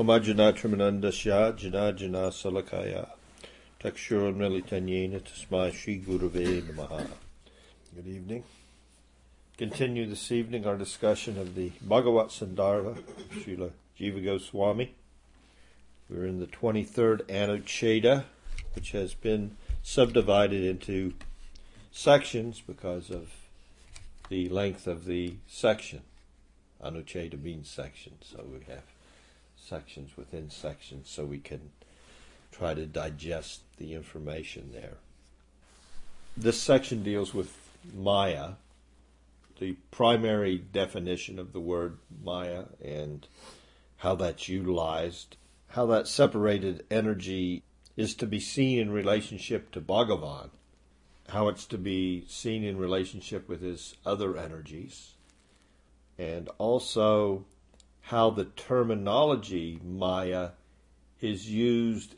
Trimanandasya Salakaya Tasmai Shri Gurave Namaha. Good evening. Continue this evening our discussion of the Bhagavat Sandarbha, Srila Jiva Goswami. We're in the 23rd Anucheda, which has been subdivided into sections because of the length of the section. Anucheda means section, so we have sections within sections so we can try to digest the information there. This section deals with Maya, the primary definition of the word Maya and how that's utilized, how that separated energy is to be seen in relationship to Bhagavan, how it's to be seen in relationship with his other energies, and also how the terminology Maya is used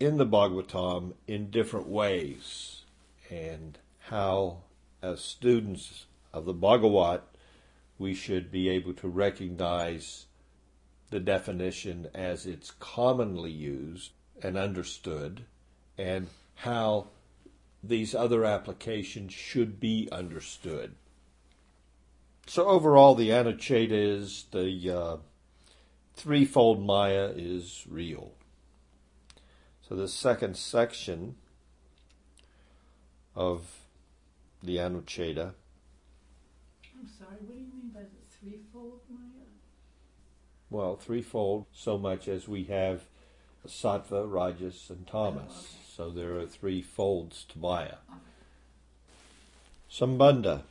in the Bhagavatam in different ways, and how, as students of the Bhagavat, we should be able to recognize the definition as it's commonly used and understood, and how these other applications should be understood. So overall, the Anucheda is the uh, threefold Maya is real. So the second section of the Anucheda. I'm sorry, what do you mean by the threefold Maya? Well, threefold, so much as we have Sattva, Rajas, and Tamas. Oh, okay. So there are three folds to Maya. Sambandha.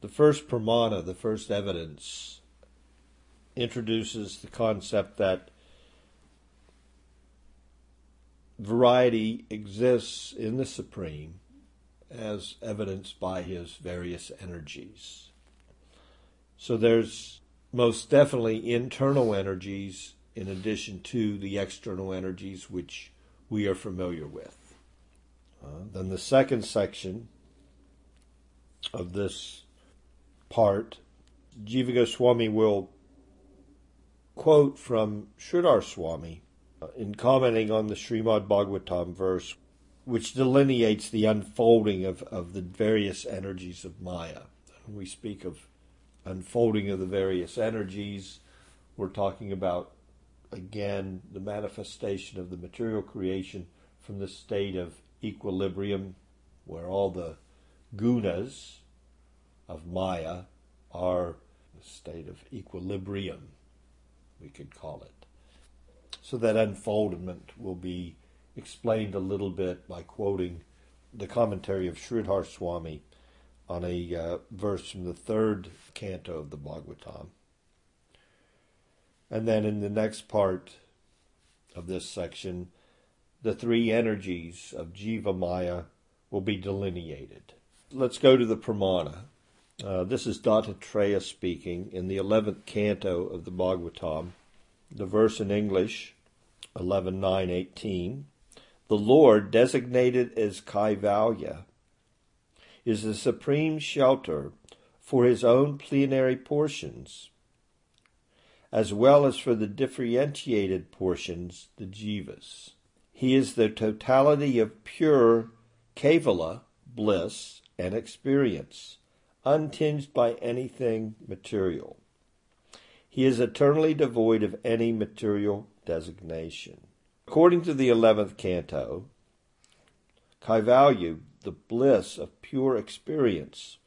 The first pramana, the first evidence, introduces the concept that variety exists in the Supreme as evidenced by his various energies. So there's most definitely internal energies in addition to the external energies which we are familiar with. Uh, then the second section of this part, Jiva Goswami will quote from Sridhar Swami uh, in commenting on the Srimad Bhagavatam verse, which delineates the unfolding of, of the various energies of Maya. When we speak of unfolding of the various energies, we're talking about, again, the manifestation of the material creation from the state of equilibrium, where all the gunas of Maya are a state of equilibrium, we could call it. So that unfoldment will be explained a little bit by quoting the commentary of Sridhar Swami on a uh, verse from the third canto of the Bhagavatam. And then in the next part of this section, the three energies of Jiva Maya will be delineated. Let's go to the Pramana. Uh, this is Dattatreya speaking in the 11th canto of the Bhagavatam. The verse in English 11.9.18, the Lord, designated as Kaivalya, is the supreme shelter for his own plenary portions, as well as for the differentiated portions, the jivas. He is the totality of pure kevala, bliss, and experience, untinged by anything material. He is eternally devoid of any material designation. According to the 11th canto, Kaivalya, the bliss of pure experience,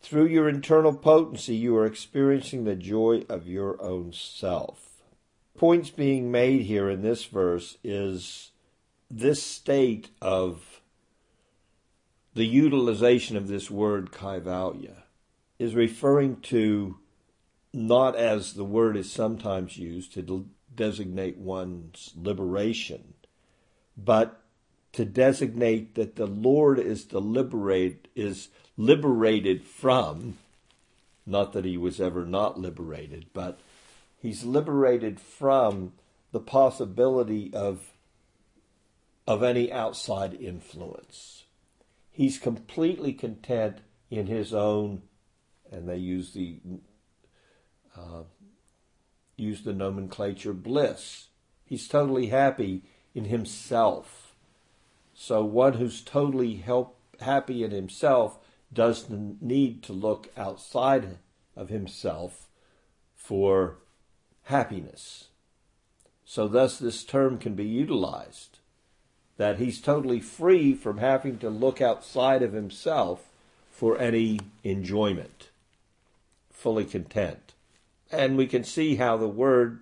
through your internal potency, you are experiencing the joy of your own self. Points being made here in this verse is this state of the utilization of this word kaivalya is referring to not as the word is sometimes used to designate one's liberation, but to designate that the Lord is deliberate is liberated from, not that he was ever not liberated, but he's liberated from the possibility of of any outside influence. He's completely content in his own, and they use the uh, use the nomenclature bliss. He's totally happy in himself. So one who's totally help, happy in himself doesn't need to look outside of himself for happiness. So thus this term can be utilized that he's totally free from having to look outside of himself for any enjoyment, fully content. And we can see how the word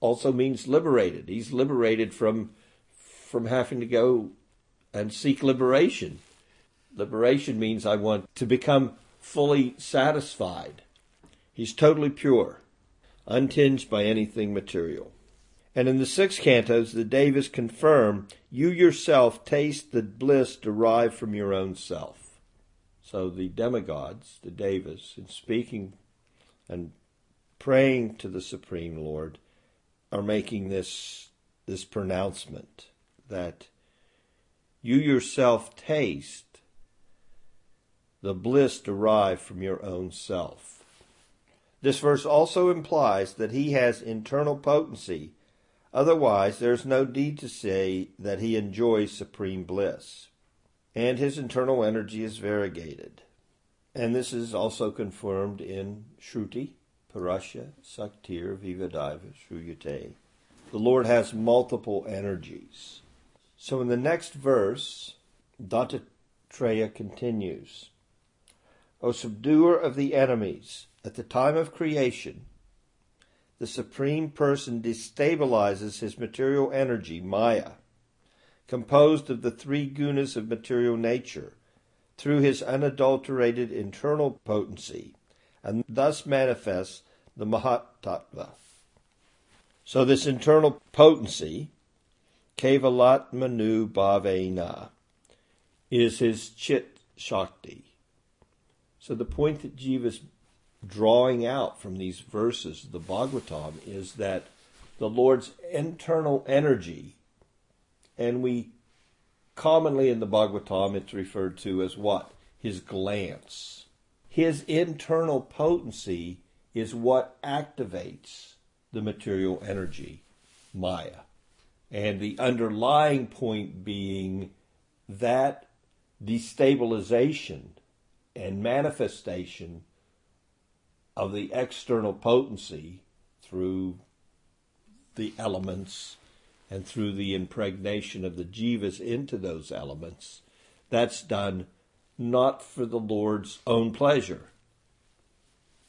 also means liberated. He's liberated from from having to go and seek liberation. Liberation means I want to become fully satisfied. He's totally pure, untinged by anything material. And in the six cantos, the Devas confirm you yourself taste the bliss derived from your own self. So the demigods, the Devas, in speaking and praying to the Supreme Lord, are making this, this pronouncement that you yourself taste the bliss derived from your own self. This verse also implies that he has internal potency Otherwise, there is no need to say that he enjoys supreme bliss. And his internal energy is variegated. And this is also confirmed in Shruti, Parashya, Saktir, Vividhaiva, Shruyate. The Lord has multiple energies. So in the next verse, Dattatreya continues, O subduer of the enemies, at the time of creation, the Supreme Person destabilizes his material energy, Maya, composed of the three gunas of material nature, through his unadulterated internal potency, and thus manifests the Mahatattva. So this internal potency, Kevalatmanu Bhavena, is his Chit Shakti. So the point that Jiva's drawing out from these verses the Bhagavatam is that the Lord's internal energy, and we commonly in the Bhagavatam it's referred to as what? His glance. His internal potency is what activates the material energy, Maya. And the underlying point being that destabilization and manifestation of the external potency through the elements and through the impregnation of the jivas into those elements, that's done not for the Lord's own pleasure.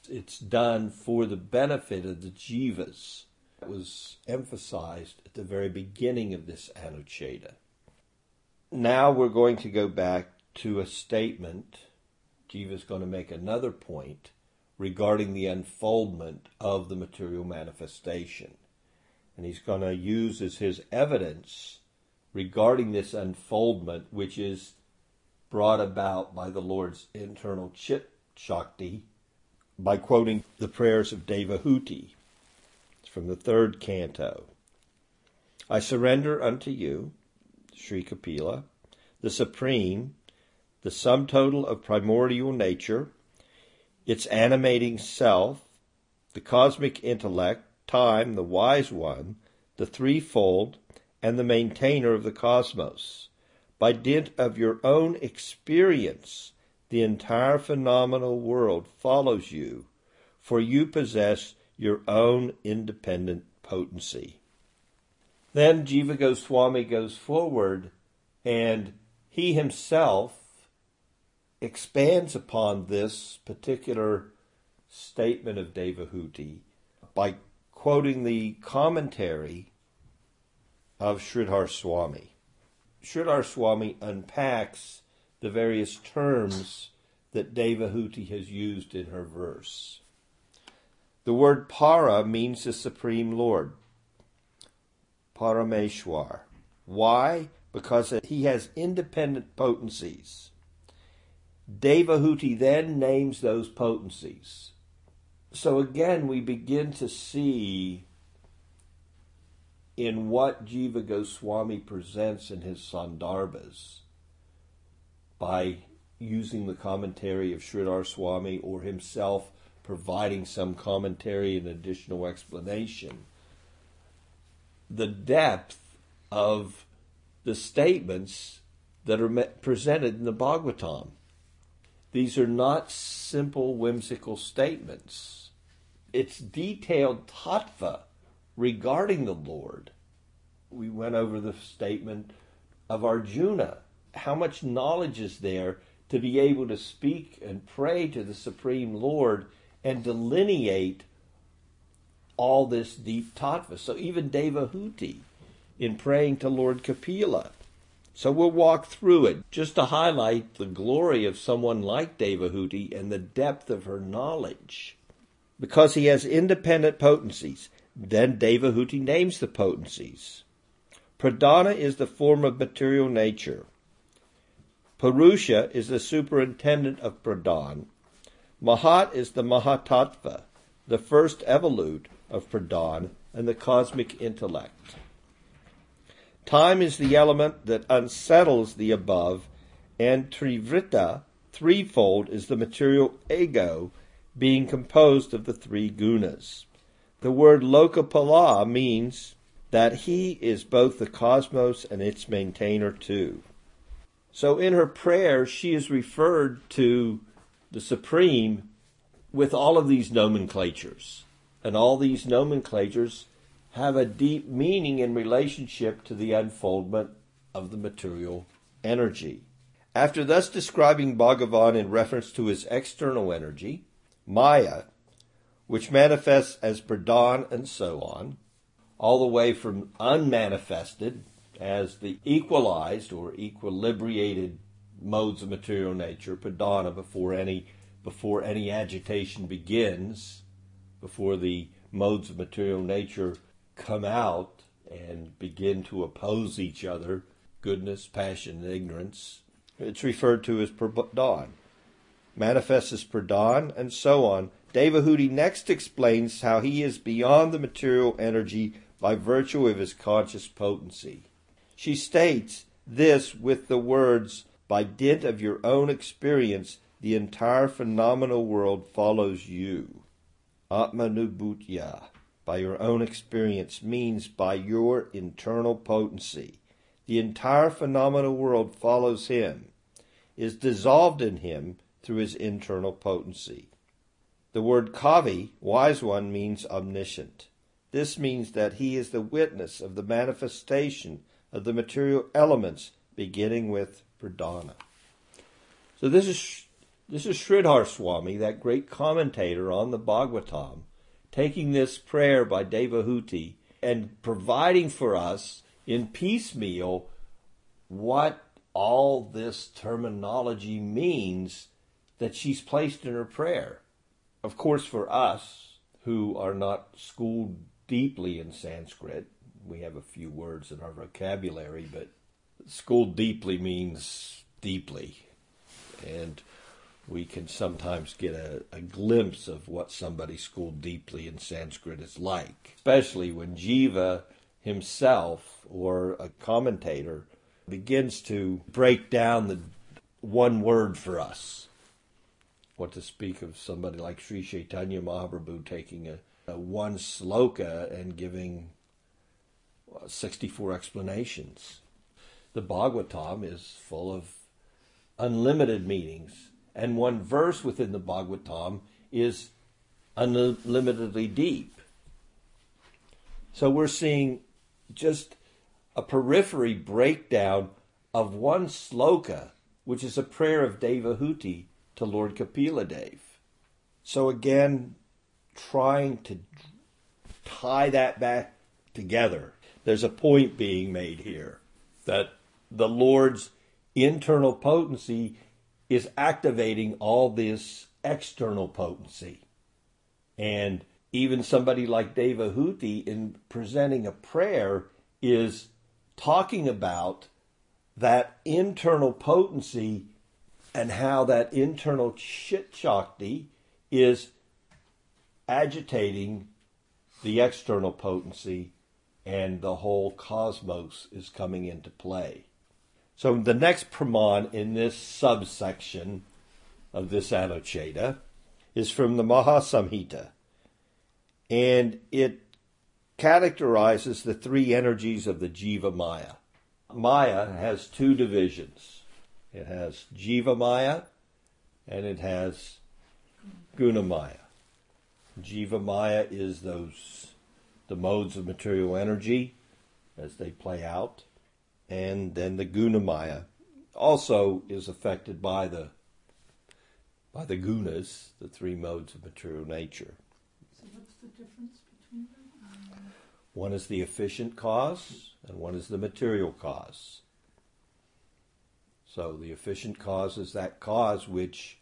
It's done for the benefit of the jivas. That was emphasized at the very beginning of this Anucheda. Now we're going to go back to a statement. Jiva is going to make another point regarding the unfoldment of the material manifestation. And he's going to use as his evidence regarding this unfoldment, which is brought about by the Lord's internal chit shakti, by quoting the prayers of Devahuti. It's from the third canto. I surrender unto you, Sri Kapila, the supreme, the sum total of primordial nature, its animating self, the cosmic intellect, time, the wise one, the threefold, and the maintainer of the cosmos. By dint of your own experience, the entire phenomenal world follows you, for you possess your own independent potency. Then Jiva Goswami goes forward, and he himself expands upon this particular statement of Devahuti by quoting the commentary of Sridhar Swami. Sridhar Swami unpacks the various terms that Devahuti has used in her verse. The word para means the Supreme Lord, Parameshwar. Why? Because he has independent potencies. Devahuti then names those potencies. So again, we begin to see in what Jiva Goswami presents in his Sandarbhas by using the commentary of Sridhar Swami or himself providing some commentary and additional explanation. The depth of the statements that are presented in the Bhagavatam. These are not simple whimsical statements. It's detailed tattva regarding the Lord. We went over the statement of Arjuna. How much knowledge is there to be able to speak and pray to the Supreme Lord and delineate all this deep tattva? So even Devahuti in praying to Lord Kapila so we'll walk through it just to highlight the glory of someone like Devahuti and the depth of her knowledge. Because he has independent potencies, then Devahuti names the potencies. Pradhana is the form of material nature. Purusha is the superintendent of Pradhan. Mahat is the Mahatattva, the first evolute of Pradhan and the cosmic intellect. Time is the element that unsettles the above, and Trivrita, threefold, is the material ego, being composed of the three gunas. The word Lokapala means that he is both the cosmos and its maintainer too. So in her prayer, she is referred to the Supreme with all of these nomenclatures. And all these nomenclatures have a deep meaning in relationship to the unfoldment of the material energy. After thus describing Bhagavan in reference to his external energy, Maya, which manifests as Pradhan and so on, all the way from unmanifested as the equalized or equilibrated modes of material nature, Pradhana, before any before any agitation begins, before the modes of material nature come out and begin to oppose each other goodness, passion, and ignorance. It's referred to as Pradhan. Manifests as Pradhan, and so on. Devahuti next explains how he is beyond the material energy by virtue of his conscious potency. She states this with the words, By dint of your own experience, the entire phenomenal world follows you. Atmanubhutya by your own experience means by your internal potency. The entire phenomenal world follows him, is dissolved in him through his internal potency. The word kavi, wise one, means omniscient. This means that he is the witness of the manifestation of the material elements, beginning with pradhana. So this is this is Sridhar Swami, that great commentator on the Bhagavatam, taking this prayer by Devahuti and providing for us in piecemeal what all this terminology means that she's placed in her prayer. Of course, for us who are not schooled deeply in Sanskrit, we have a few words in our vocabulary, but schooled deeply means deeply. And we can sometimes get a, a, glimpse of what somebody schooled deeply in Sanskrit is like, especially when Jiva himself or a commentator begins to break down the one word for us. What to speak of somebody like Sri Chaitanya Mahaprabhu taking a, a one sloka and giving 64 explanations. The Bhagavatam is full of unlimited meanings and one verse within the Bhagavatam is unlimitedly deep. So we're seeing just a periphery breakdown of one sloka, which is a prayer of Devahuti to Lord Kapila Dev. So again, trying to tie that back together. There's a point being made here that the Lord's internal potency is activating all this external potency. And even somebody like Devahuti, in presenting a prayer, is talking about that internal potency and how that internal chit shakti is agitating the external potency and the whole cosmos is coming into play. So the next praman in this subsection of this Anucheda is from the Mahasamhita, and it characterizes the three energies of the Jiva Maya. Maya has two divisions. It has Jiva Maya and it has Guna Maya. Jiva Maya is those the modes of material energy as they play out, and then the Guna Maya also is affected by the by the gunas, the three modes of material nature. So what's the difference between them? Um, One is the efficient cause, and one is the material cause. So the efficient cause is that cause which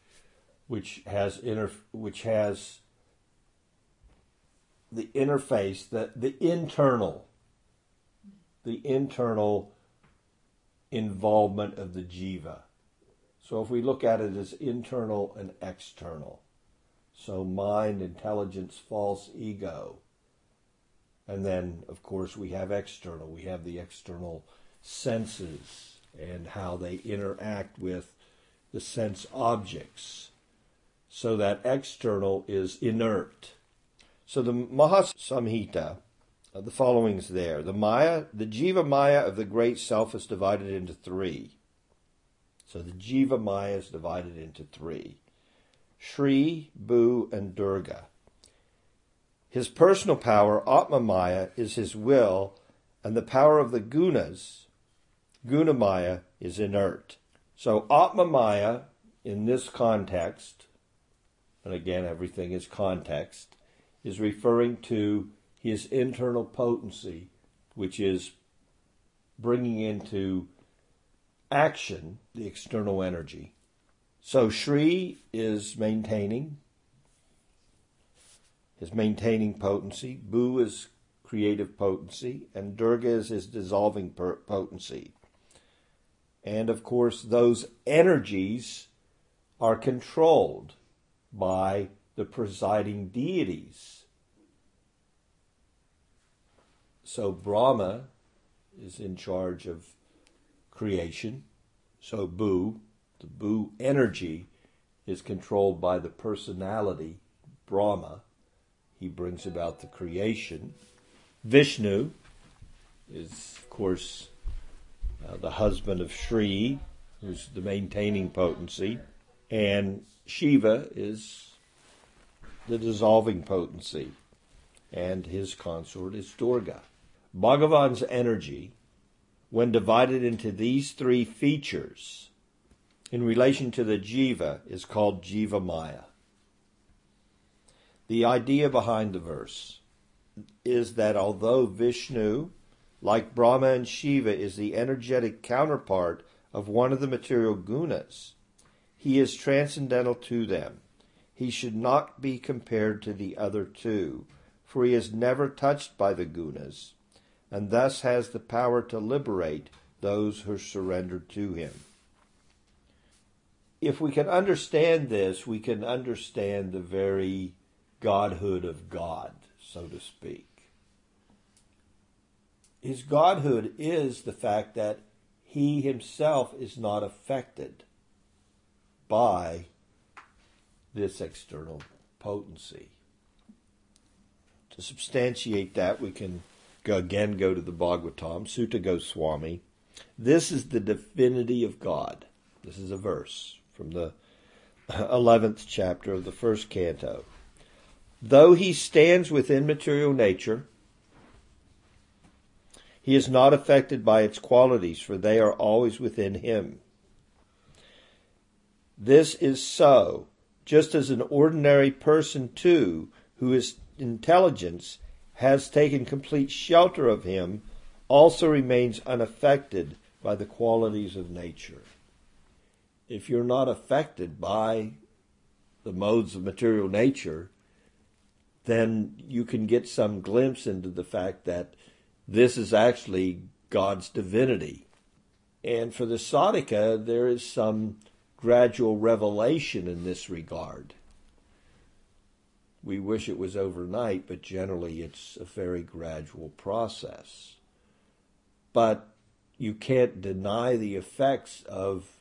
which has inter, which has the interface, the, the internal the internal involvement of the jiva. So if we look at it as internal and external, so mind, intelligence, false ego, and then, of course, we have external. We have the external senses and how they interact with the sense objects. So that external is inert. So the Mahasamhita, uh, the following's there. The Maya, the Jiva Maya of the great self is divided into three. So the Jiva Maya is divided into three. Shri, Bhu, and Durga. His personal power, Atma Maya, is his will, and the power of the gunas, Guna Maya, is inert. So Atma Maya, in this context, and again everything is context, is referring to his internal potency, which is bringing into action the external energy. So Shri is maintaining, is maintaining potency. Bhu is creative potency, and Durga is his dissolving potency. And of course, those energies are controlled by the presiding deities. So Brahma is in charge of creation. So Bhu, the Bhu energy, is controlled by the personality, Brahma. He brings about the creation. Vishnu is, of course, uh, the husband of Shri, who's the maintaining potency. And Shiva is the dissolving potency. And his consort is Durga. Bhagavan's energy, when divided into these three features, in relation to the jiva, is called jiva maya. The idea behind the verse is that although Vishnu, like Brahma and Shiva, is the energetic counterpart of one of the material gunas, he is transcendental to them. He should not be compared to the other two, for he is never touched by the gunas, and thus has the power to liberate those who surrender to him. If we can understand this, we can understand the very godhood of God, so to speak. His godhood is the fact that he himself is not affected by this external potency. To substantiate that, we can again go to the Bhagavatam, Suta Goswami. This is the divinity of God. This is a verse from the 11th chapter of the first canto. Though he stands within material nature, he is not affected by its qualities, for they are always within him. This is so, just as an ordinary person, too, who is intelligence has taken complete shelter of him, also remains unaffected by the qualities of nature. If you're not affected by the modes of material nature, then you can get some glimpse into the fact that this is actually God's divinity. And for the Sadhaka, there is some gradual revelation in this regard. We wish it was overnight, but generally it's a very gradual process. But you can't deny the effects of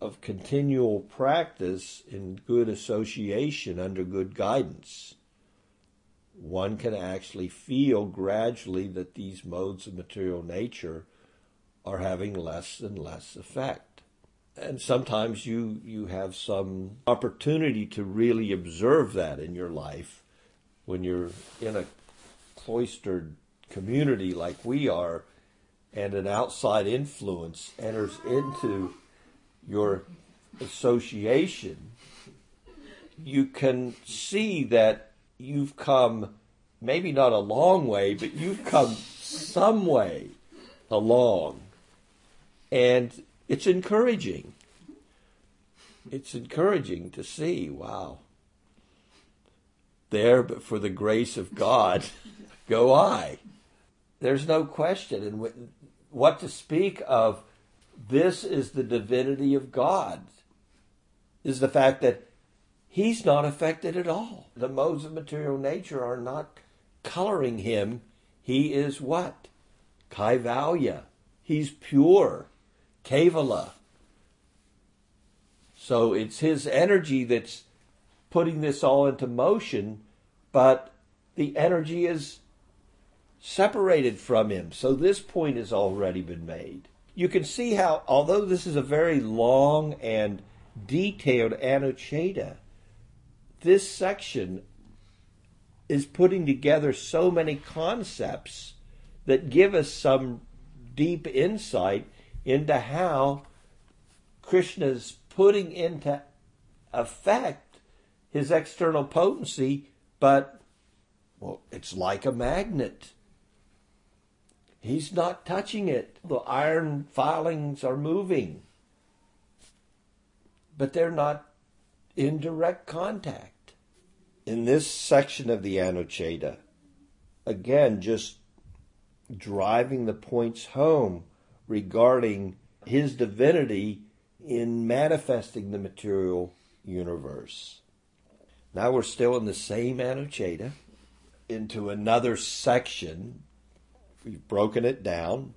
of continual practice in good association under good guidance, one can actually feel gradually that these modes of material nature are having less and less effect. And sometimes you, you have some opportunity to really observe that in your life when you're in a cloistered community like we are and an outside influence enters into your association, you can see that you've come maybe not a long way, but you've come some way along. And it's encouraging. It's encouraging to see, wow, there, but for the grace of God, go I. There's no question. And what to speak of this is the divinity of God, is the fact that He's not affected at all. The modes of material nature are not coloring Him. He is what? Kaivalya. He's pure. Kevala. So it's His energy that's putting this all into motion, but the energy is separated from him. So this point has already been made. You can see how, although this is a very long and detailed Anucheda, this section is putting together so many concepts that give us some deep insight into how Krishna's putting into effect his external potency, but well, it's like a magnet. He's not touching it. The iron filings are moving, but they're not in direct contact. In this section of the Anucheda, again, just driving the points home regarding his divinity in manifesting the material universe. Now we're still in the same Anucheda into another section we've broken it down,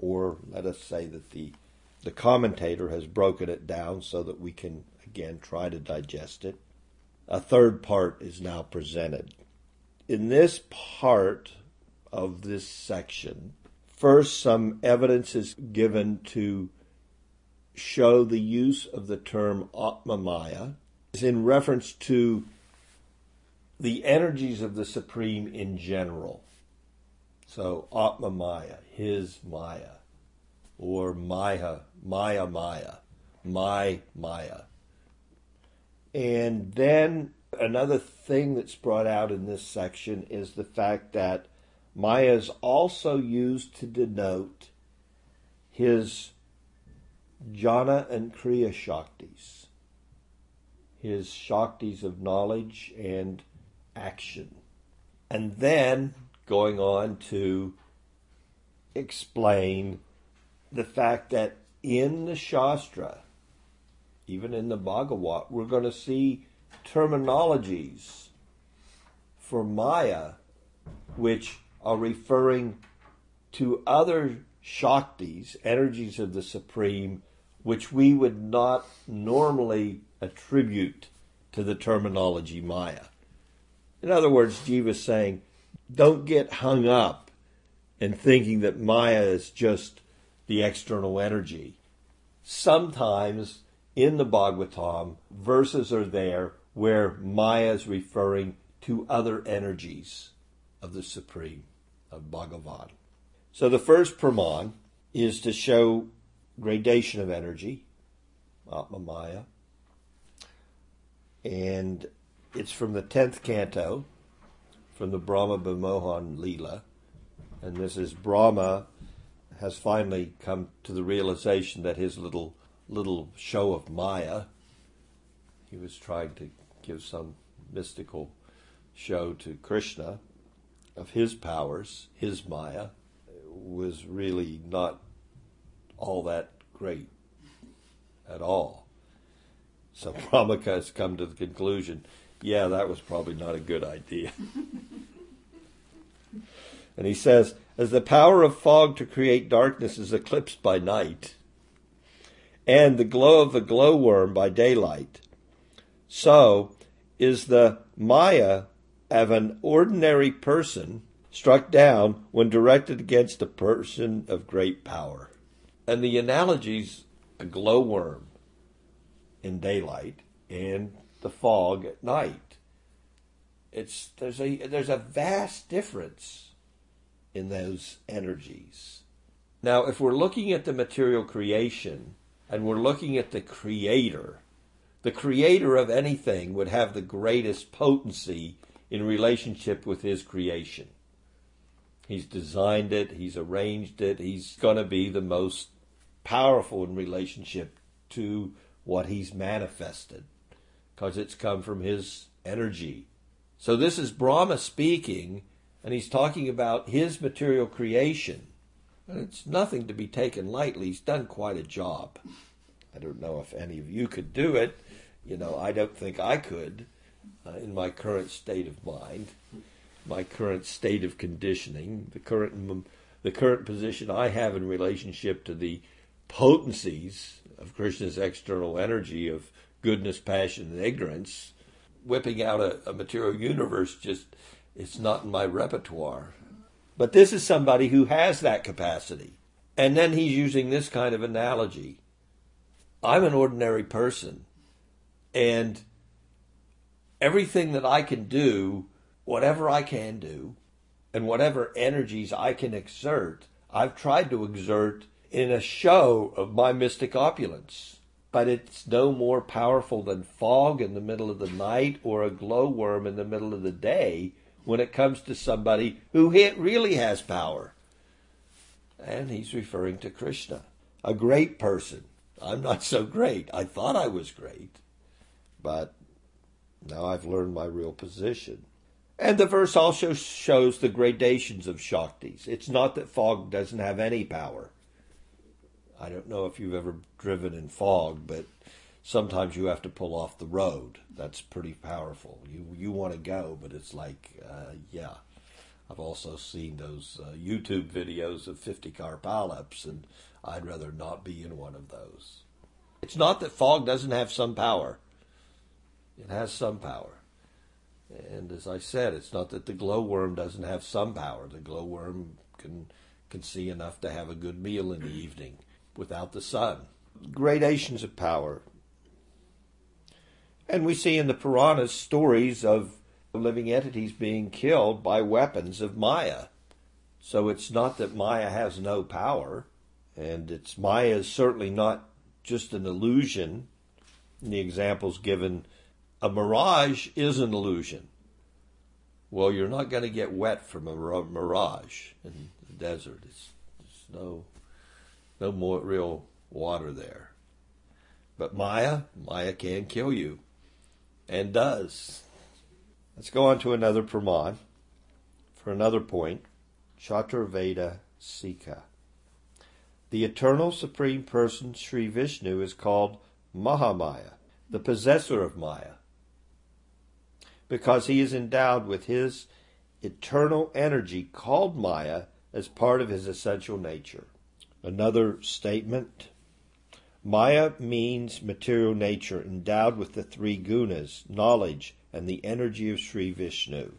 or let us say that the the commentator has broken it down so that we can again try to digest it. A third part is now presented. In this part of this section, first some evidence is given to show the use of the term Atmamaya is in reference to the energies of the Supreme in general. So Atma Maya, his Maya, or Maya, Maya Maya, my Maya. And then another thing that's brought out in this section is the fact that Maya is also used to denote his jhana and kriya shaktis, his shaktis of knowledge and action. And then going on to explain the fact that in the Shastra, even in the Bhagavat, we're going to see terminologies for Maya which are referring to other Shaktis, energies of the Supreme, which we would not normally attribute to the terminology Maya. In other words, Jiva is saying, don't get hung up in thinking that Maya is just the external energy. Sometimes in the Bhagavatam, verses are there where Maya is referring to other energies of the Supreme, of Bhagavan. So the first Praman is to show gradation of energy, Atma Maya. And it's from the 10th canto, from the Brahma Vimohan Leela. And this is Brahma has finally come to the realization that his little little show of Maya, he was trying to give some mystical show to Krishna of his powers, his Maya, was really not all that great at all. So Brahmaka has come to the conclusion yeah, that was probably not a good idea. and he says, as the power of fog to create darkness is eclipsed by night, and the glow of the glowworm by daylight, so is the Maya of an ordinary person struck down when directed against a person of great power. And the analogies a glowworm in daylight and the fog at night. It's there's a there's a vast difference in those energies. Now, if we're looking at the material creation and we're looking at the creator, the creator of anything would have the greatest potency in relationship with his creation. He's designed it, he's arranged it, he's going to be the most powerful in relationship to what he's manifested because it's come from his energy. So this is Brahma speaking, and he's talking about his material creation. And it's nothing to be taken lightly. He's done quite a job. I don't know if any of you could do it. You know, I don't think I could uh, in my current state of mind, my current state of conditioning, the current the current position I have in relationship to the potencies of Krishna's external energy of goodness, passion, and ignorance. Whipping out a, a material universe just it's not in my repertoire. But this is somebody who has that capacity. And then he's using this kind of analogy. I'm an ordinary person, and everything that I can do, whatever I can do, and whatever energies I can exert, I've tried to exert in a show of my mystic opulence. But it's no more powerful than fog in the middle of the night or a glowworm in the middle of the day when it comes to somebody who really has power. And he's referring to Krishna, a great person. I'm not so great. I thought I was great, but now I've learned my real position. And the verse also shows the gradations of Shaktis. It's not that fog doesn't have any power. I don't know if you've ever driven in fog, but sometimes you have to pull off the road. That's pretty powerful. You you want to go, but it's like, uh, yeah. I've also seen those uh, YouTube videos of 50 car pileups, and I'd rather not be in one of those. It's not that fog doesn't have some power. It has some power. And as I said, it's not that the glowworm doesn't have some power. The glowworm can can see enough to have a good meal in the evening without the sun. Gradations of power. And we see in the Puranas stories of living entities being killed by weapons of Maya. So it's not that Maya has no power, and it's Maya is certainly not just an illusion. In the examples given, a mirage is an illusion. Well, you're not going to get wet from a mirage in the desert. It's, no no more real water there. But Maya, Maya can kill you, and does. Let's go on to another Praman for another point. Chaturveda Shikha. The eternal supreme person Sri Vishnu is called Mahamaya, the possessor of Maya, because he is endowed with his eternal energy called Maya as part of his essential nature. Another statement Maya means material nature endowed with the three gunas, knowledge, and the energy of Sri Vishnu.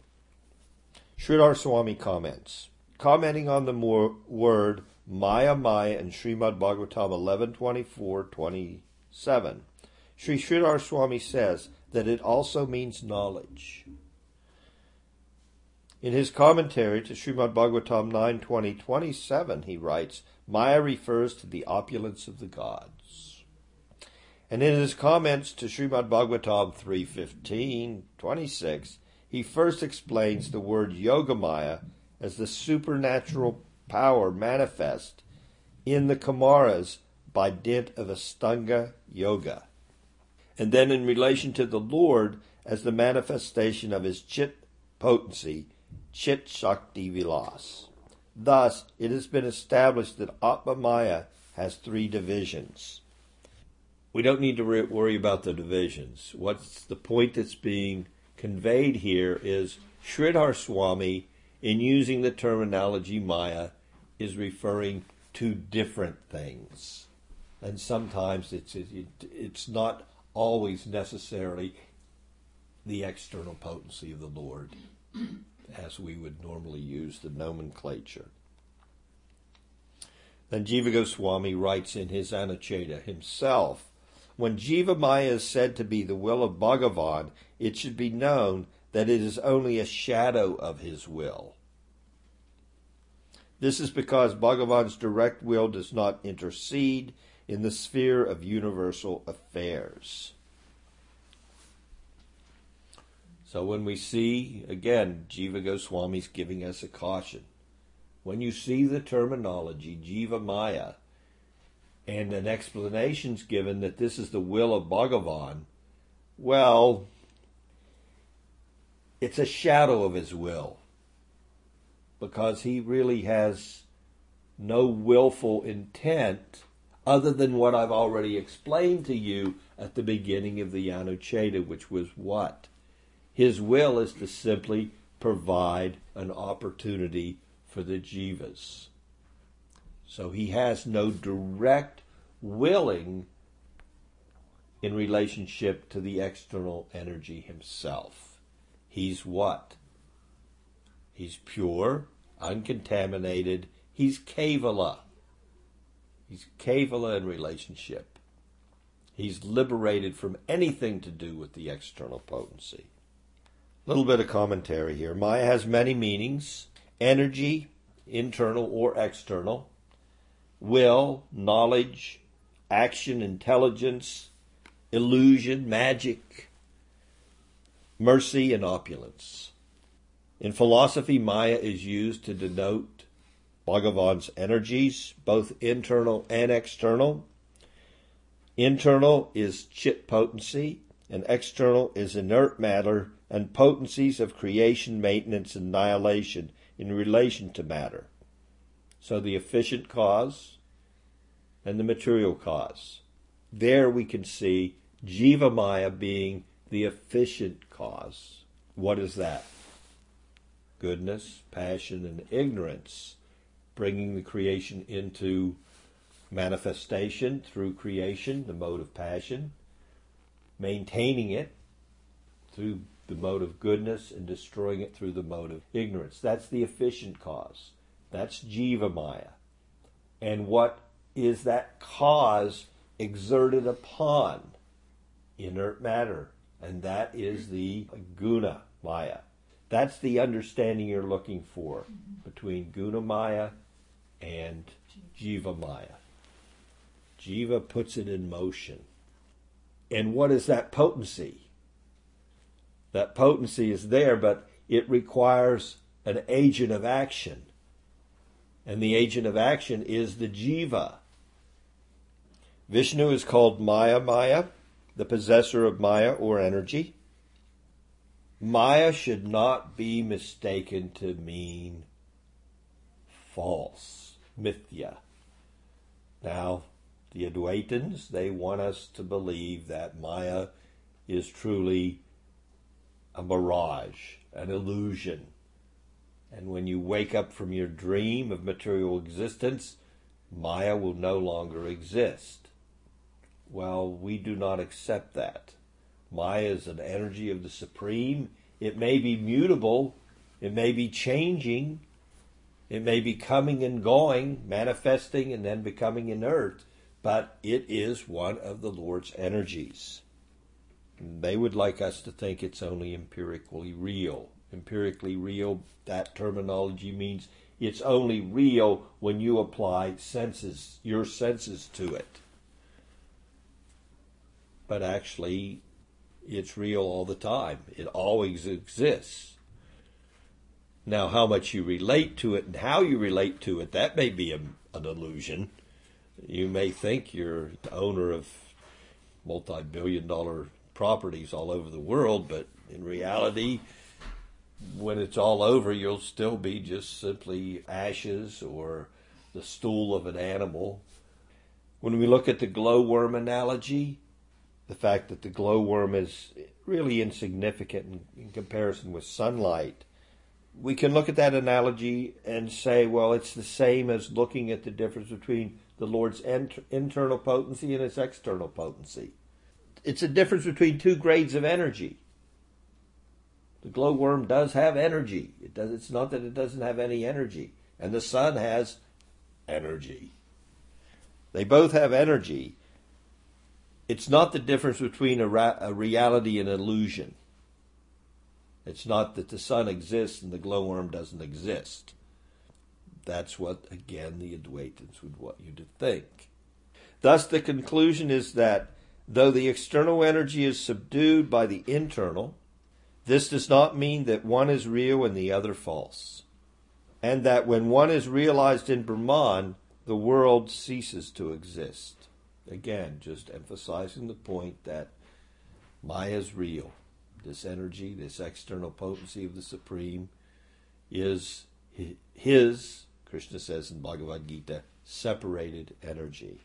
Sridhar Swami comments. Commenting on the more word Maya Maya in Srimad Bhagavatam 11.24.27, Sri Sridhar Swami says that it also means knowledge. In his commentary to Srimad Bhagavatam 9.20.27, he writes, Maya refers to the opulence of the gods. And in his comments to Srimad Bhagavatam 3.15, 26, he first explains the word Yogamaya as the supernatural power manifest in the Kumaras by dint of Astanga Yoga. And then in relation to the Lord as the manifestation of his Chit potency, Chit Shakti Vilas. Thus, it has been established that Atma Maya has three divisions. We don't need to re- worry about the divisions. What's the point that's being conveyed here is Sridhar Swami, in using the terminology Maya, is referring to different things. and sometimes it's it, it's not always necessarily the external potency of the Lord as we would normally use the nomenclature. Then Jiva Goswami writes in his Anucheda himself, when Jiva Maya is said to be the will of Bhagavan, it should be known that it is only a shadow of his will. This is because Bhagavan's direct will does not intercede in the sphere of universal affairs. So when we see, again, Jiva Goswami's giving us a caution. When you see the terminology Jiva Maya and an explanation's given that this is the will of Bhagavan, well, it's a shadow of his will because he really has no willful intent other than what I've already explained to you at the beginning of the Anucheda, which was what? His will is to simply provide an opportunity for the jivas. So he has no direct willing in relationship to the external energy himself. He's what? He's pure, uncontaminated. He's Kevala. He's Kevala in relationship. He's liberated from anything to do with the external potency. A little bit of commentary here. Maya has many meanings energy, internal or external, will, knowledge, action, intelligence, illusion, magic, mercy, and opulence. In philosophy, Maya is used to denote Bhagavan's energies, both internal and external. Internal is chit potency, and external is inert matter and potencies of creation, maintenance, and annihilation in relation to matter. So the efficient cause and the material cause. There we can see Jiva Maya being the efficient cause. What is that? Goodness, passion, and ignorance, bringing the creation into manifestation through creation, the mode of passion, maintaining it through the mode of goodness and destroying it through the mode of ignorance. That's the efficient cause. That's Jiva Maya. And what is that cause exerted upon inert matter? And that is the guna Maya. That's the understanding you're looking for mm-hmm. between guna Maya and Jiva Maya. Jiva puts it in motion. And what is that potency? That potency is there, but it requires an agent of action. And the agent of action is the jiva. Vishnu is called Maya Maya, the possessor of Maya or energy. Maya should not be mistaken to mean false, mithya. Now, the Advaitins, they want us to believe that Maya is truly a mirage, an illusion. And when you wake up from your dream of material existence, Maya will no longer exist. Well, we do not accept that. Maya is an energy of the Supreme. It may be mutable, it may be changing, it may be coming and going, manifesting and then becoming inert, but it is one of the Lord's energies. They would like us to think it's only empirically real. Empirically real, that terminology means it's only real when you apply senses, your senses to it. But actually, it's real all the time. It always exists. Now, how much you relate to it and how you relate to it, that may be a, an illusion. You may think you're the owner of multi billion dollar properties all over the world, but in reality, when it's all over, you'll still be just simply ashes or the stool of an animal. When we look at the glowworm analogy, the fact that the glowworm is really insignificant in, in, comparison with sunlight, we can look at that analogy and say, well, it's the same as looking at the difference between the Lord's internal potency and his external potency. It's a difference between two grades of energy. The glowworm does have energy. It does. It's not that it doesn't have any energy, and the sun has energy. They both have energy. It's not the difference between a, ra- a reality and illusion. It's not that the sun exists and the glowworm doesn't exist. That's what, again, the Advaitins would want you to think. Thus, the conclusion is that though the external energy is subdued by the internal, this does not mean that one is real and the other false, and that when one is realized in Brahman, the world ceases to exist. Again, just emphasizing the point that Maya is real. This energy, this external potency of the Supreme, is his, Krishna says in Bhagavad Gita, separated energy.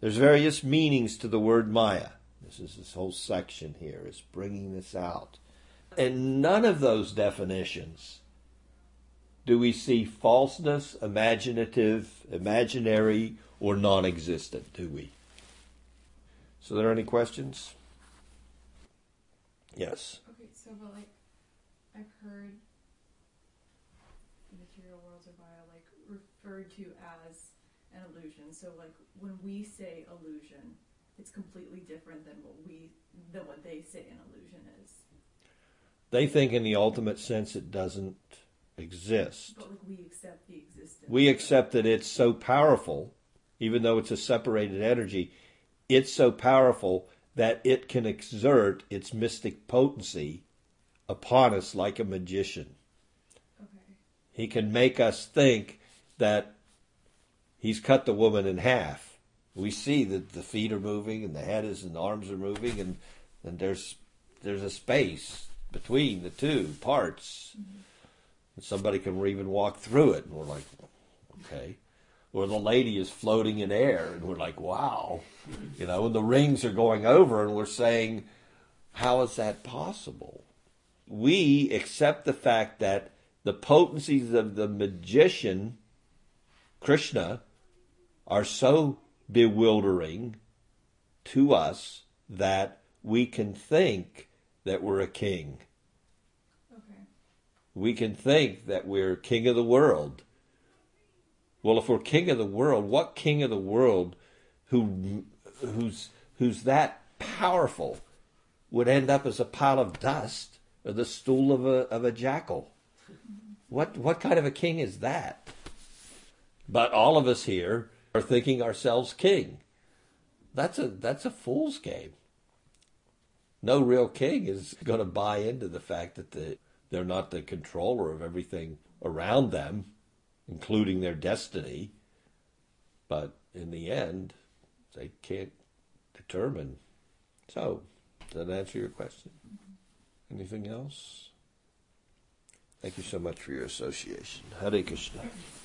There's various meanings to the word Maya. This is this whole section here is bringing this out. And none of those definitions do we see falseness, imaginative, imaginary, or non existent, do we? So, are there any questions? Yes. Okay, so but like I've heard material worlds of Maya like referred to as an illusion. So like when we say illusion, it's completely different than what we than what they say an illusion is. They think in the ultimate sense it doesn't exist. But like we accept the existence. We accept that it's so powerful, even though it's a separated energy, it's so powerful that it can exert its mystic potency upon us like a magician. Okay. He can make us think that he's cut the woman in half. We see that the feet are moving and the head is and the arms are moving and, and there's there's a space between the two parts. Mm-hmm. And somebody can even walk through it and we're like, okay. Or the lady is floating in air and we're like, wow. You know, and the rings are going over and we're saying, how is that possible? We accept the fact that the potencies of the magician, Krishna, are so bewildering to us that we can think that we're a king. Okay. We can think that we're king of the world. Well, if we're king of the world, what king of the world who who's who's that powerful would end up as a pile of dust or the stool of a of a jackal? What what kind of a king is that? But all of us here are thinking ourselves king. That's a that's a fool's game. No real king is going to buy into the fact that the, they're not the controller of everything around them, including their destiny. But in the end, they can't determine. So, does that answer your question? Anything else? Thank you so much for your association. Hare Krishna.